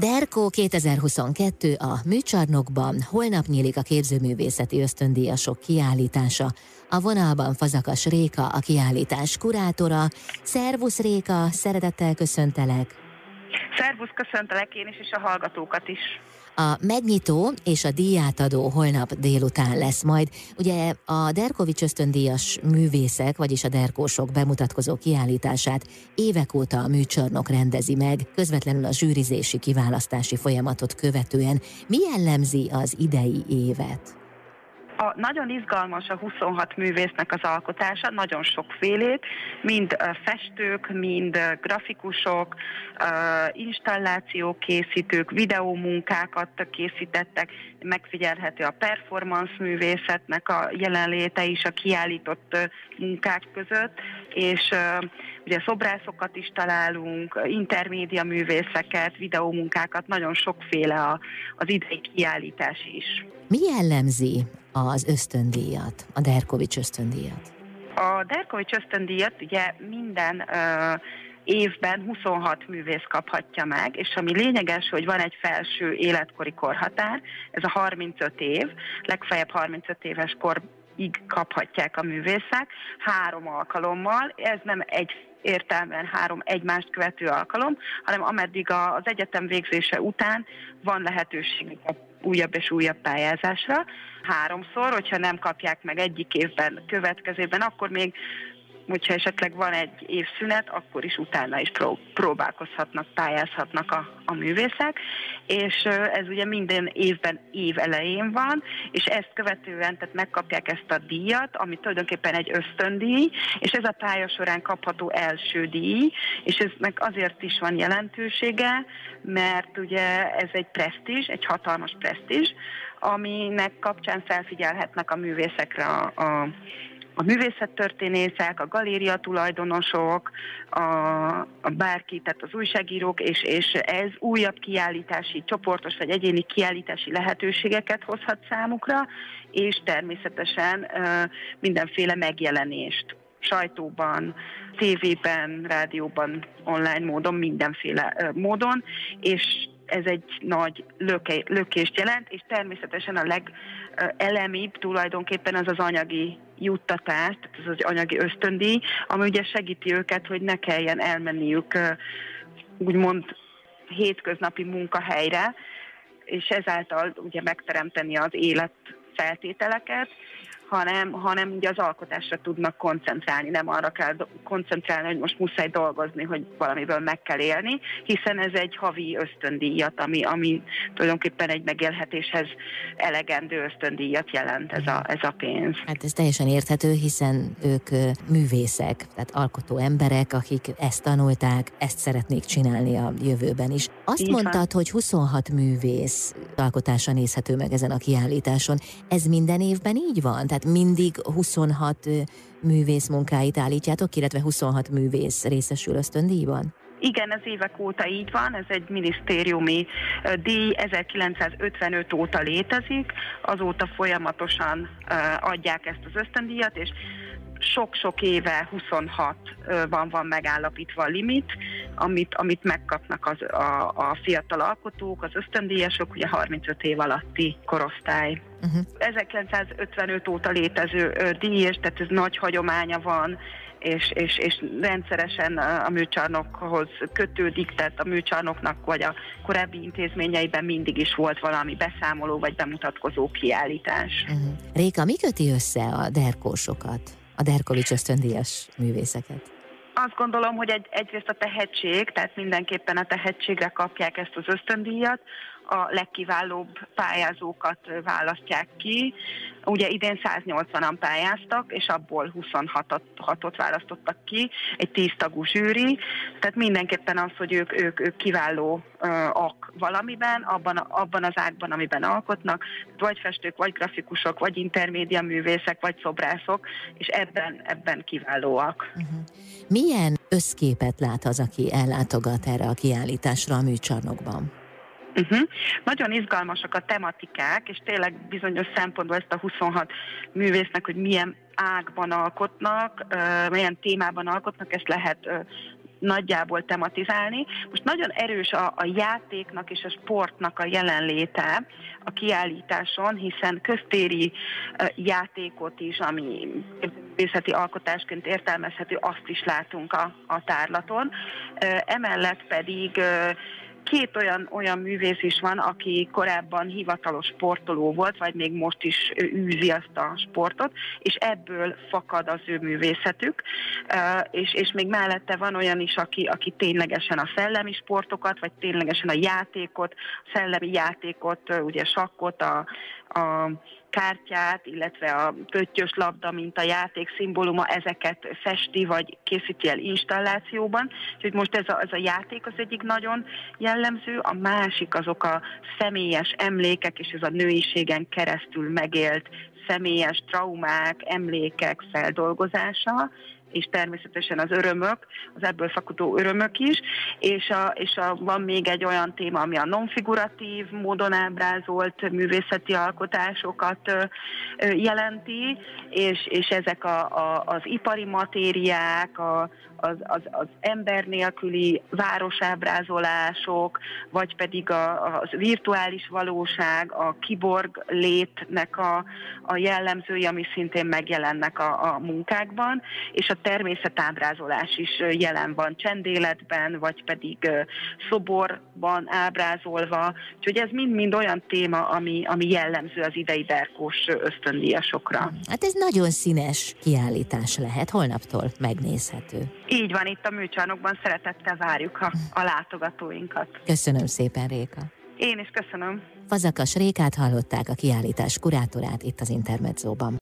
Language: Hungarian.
Derko 2022 a műcsarnokban holnap nyílik a képzőművészeti ösztöndíjasok kiállítása. A vonalban Fazakas Réka, a kiállítás kurátora. Szervusz Réka, szeretettel köszöntelek! Szervusz, köszöntelek én is, és a hallgatókat is! A megnyitó és a díjátadó holnap délután lesz majd. Ugye a Derkovics ösztöndíjas művészek, vagyis a derkósok bemutatkozó kiállítását évek óta a műcsarnok rendezi meg, közvetlenül a zsűrizési kiválasztási folyamatot követően. Mi jellemzi az idei évet? A, nagyon izgalmas a 26 művésznek az alkotása, nagyon sokfélét, mind festők, mind grafikusok, installációkészítők, videómunkákat készítettek, megfigyelhető a performance művészetnek a jelenléte is a kiállított munkák között, és ugye szobrászokat is találunk, intermédia művészeket, videómunkákat, nagyon sokféle az idei kiállítás is. Mi jellemzi az ösztöndíjat, a Derkovics ösztöndíjat? A Derkovics ösztöndíjat ugye minden uh, évben 26 művész kaphatja meg, és ami lényeges, hogy van egy felső életkori korhatár, ez a 35 év, legfeljebb 35 éves korig kaphatják a művészek, három alkalommal, ez nem egy értelmen három egymást követő alkalom, hanem ameddig az egyetem végzése után van lehetőségük a újabb és újabb pályázásra. Háromszor, hogyha nem kapják meg egyik évben, következőben, akkor még hogyha esetleg van egy évszünet, akkor is utána is próbálkozhatnak, pályázhatnak a, a művészek, és ez ugye minden évben év elején van, és ezt követően tehát megkapják ezt a díjat, ami tulajdonképpen egy ösztöndíj, és ez a pálya során kapható első díj, és eznek azért is van jelentősége, mert ugye ez egy presztízs, egy hatalmas presztízs, aminek kapcsán felfigyelhetnek a művészekre a, a a művészettörténészek, a galéria tulajdonosok, a, a bárki, tehát az újságírók, és, és ez újabb kiállítási, csoportos vagy egyéni kiállítási lehetőségeket hozhat számukra, és természetesen mindenféle megjelenést sajtóban, tévében, rádióban, online módon, mindenféle módon, és ez egy nagy löke, lökést jelent, és természetesen a legelemibb tulajdonképpen az az anyagi juttatás, tehát az az anyagi ösztöndíj, ami ugye segíti őket, hogy ne kelljen elmenniük úgymond hétköznapi munkahelyre, és ezáltal ugye megteremteni az élet feltételeket, hanem, hanem ugye az alkotásra tudnak koncentrálni, nem arra kell koncentrálni, hogy most muszáj dolgozni, hogy valamiből meg kell élni, hiszen ez egy havi ösztöndíjat, ami, ami tulajdonképpen egy megélhetéshez elegendő ösztöndíjat jelent ez a, ez a pénz. Hát ez teljesen érthető, hiszen ők művészek, tehát alkotó emberek, akik ezt tanulták, ezt szeretnék csinálni a jövőben is. Azt Így mondtad, van. hogy 26 művész alkotása nézhető meg ezen a kiállításon. Ez minden évben így van? Tehát mindig 26 művész munkáit állítjátok, illetve 26 művész részesül ösztöndíjban? Igen, ez évek óta így van, ez egy minisztériumi díj, 1955 óta létezik, azóta folyamatosan adják ezt az ösztöndíjat, és sok-sok éve 26 van, van megállapítva a limit, amit, amit megkapnak az, a, a fiatal alkotók, az ösztöndíjasok, ugye 35 év alatti korosztály. Uh-huh. 1955 óta létező díj, és tehát ez nagy hagyománya van, és, és, és rendszeresen a műcsarnokhoz kötődik, tehát a műcsarnoknak vagy a korábbi intézményeiben mindig is volt valami beszámoló vagy bemutatkozó kiállítás. Uh-huh. Réka, mi köti össze a derkósokat, a Derkovics ösztöndíjas művészeket? Azt gondolom, hogy egy, egyrészt a tehetség, tehát mindenképpen a tehetségre kapják ezt az ösztöndíjat, a legkiválóbb pályázókat választják ki. Ugye idén 180-an pályáztak, és abból 26-ot választottak ki, egy 10 tagú zsűri, tehát mindenképpen az, hogy ők, ők, ők kiválóak valamiben, abban, abban az ágban, amiben alkotnak, vagy festők, vagy grafikusok, vagy intermédia művészek, vagy szobrászok, és ebben, ebben kiválóak. Uh-huh. Milyen összképet lát az, aki ellátogat erre a kiállításra a műcsarnokban? Uh-huh. Nagyon izgalmasak a tematikák, és tényleg bizonyos szempontból ezt a 26 művésznek, hogy milyen ágban alkotnak, milyen témában alkotnak, ezt lehet nagyjából tematizálni. Most nagyon erős a, a játéknak és a sportnak a jelenléte a kiállításon, hiszen köztéri játékot is, ami művészeti alkotásként értelmezhető, azt is látunk a, a tárlaton. Emellett pedig két olyan, olyan művész is van, aki korábban hivatalos sportoló volt, vagy még most is űzi azt a sportot, és ebből fakad az ő művészetük, és, és még mellette van olyan is, aki, aki ténylegesen a szellemi sportokat, vagy ténylegesen a játékot, a szellemi játékot, ugye sakkot, a, a kártyát, illetve a pöttyös labda, mint a játék szimbóluma, ezeket festi vagy készíti el installációban. Úgyhogy most ez a, ez a játék az egyik nagyon jellemző, a másik azok a személyes emlékek, és ez a nőiségen keresztül megélt személyes traumák, emlékek feldolgozása, és természetesen az örömök, az ebből fakadó örömök is, és, a, és a, van még egy olyan téma, ami a nonfiguratív módon ábrázolt művészeti alkotásokat ö, jelenti, és, és ezek a, a, az ipari matériák, a, az, az, az ember nélküli városábrázolások, vagy pedig a, az virtuális valóság, a kiborg létnek a, a jellemzői, ami szintén megjelennek a, a munkákban, és a természetábrázolás is jelen van csendéletben, vagy pedig szoborban ábrázolva. Úgyhogy ez mind-mind olyan téma, ami, ami jellemző az idei Berkós ösztöndíjasokra. Hát ez nagyon színes kiállítás lehet, holnaptól megnézhető. Így van, itt a műcsarnokban szeretettel várjuk a, a látogatóinkat. Köszönöm szépen, Réka. Én is köszönöm. Fazakas Rékát hallották a kiállítás kurátorát itt az Intermedzóban.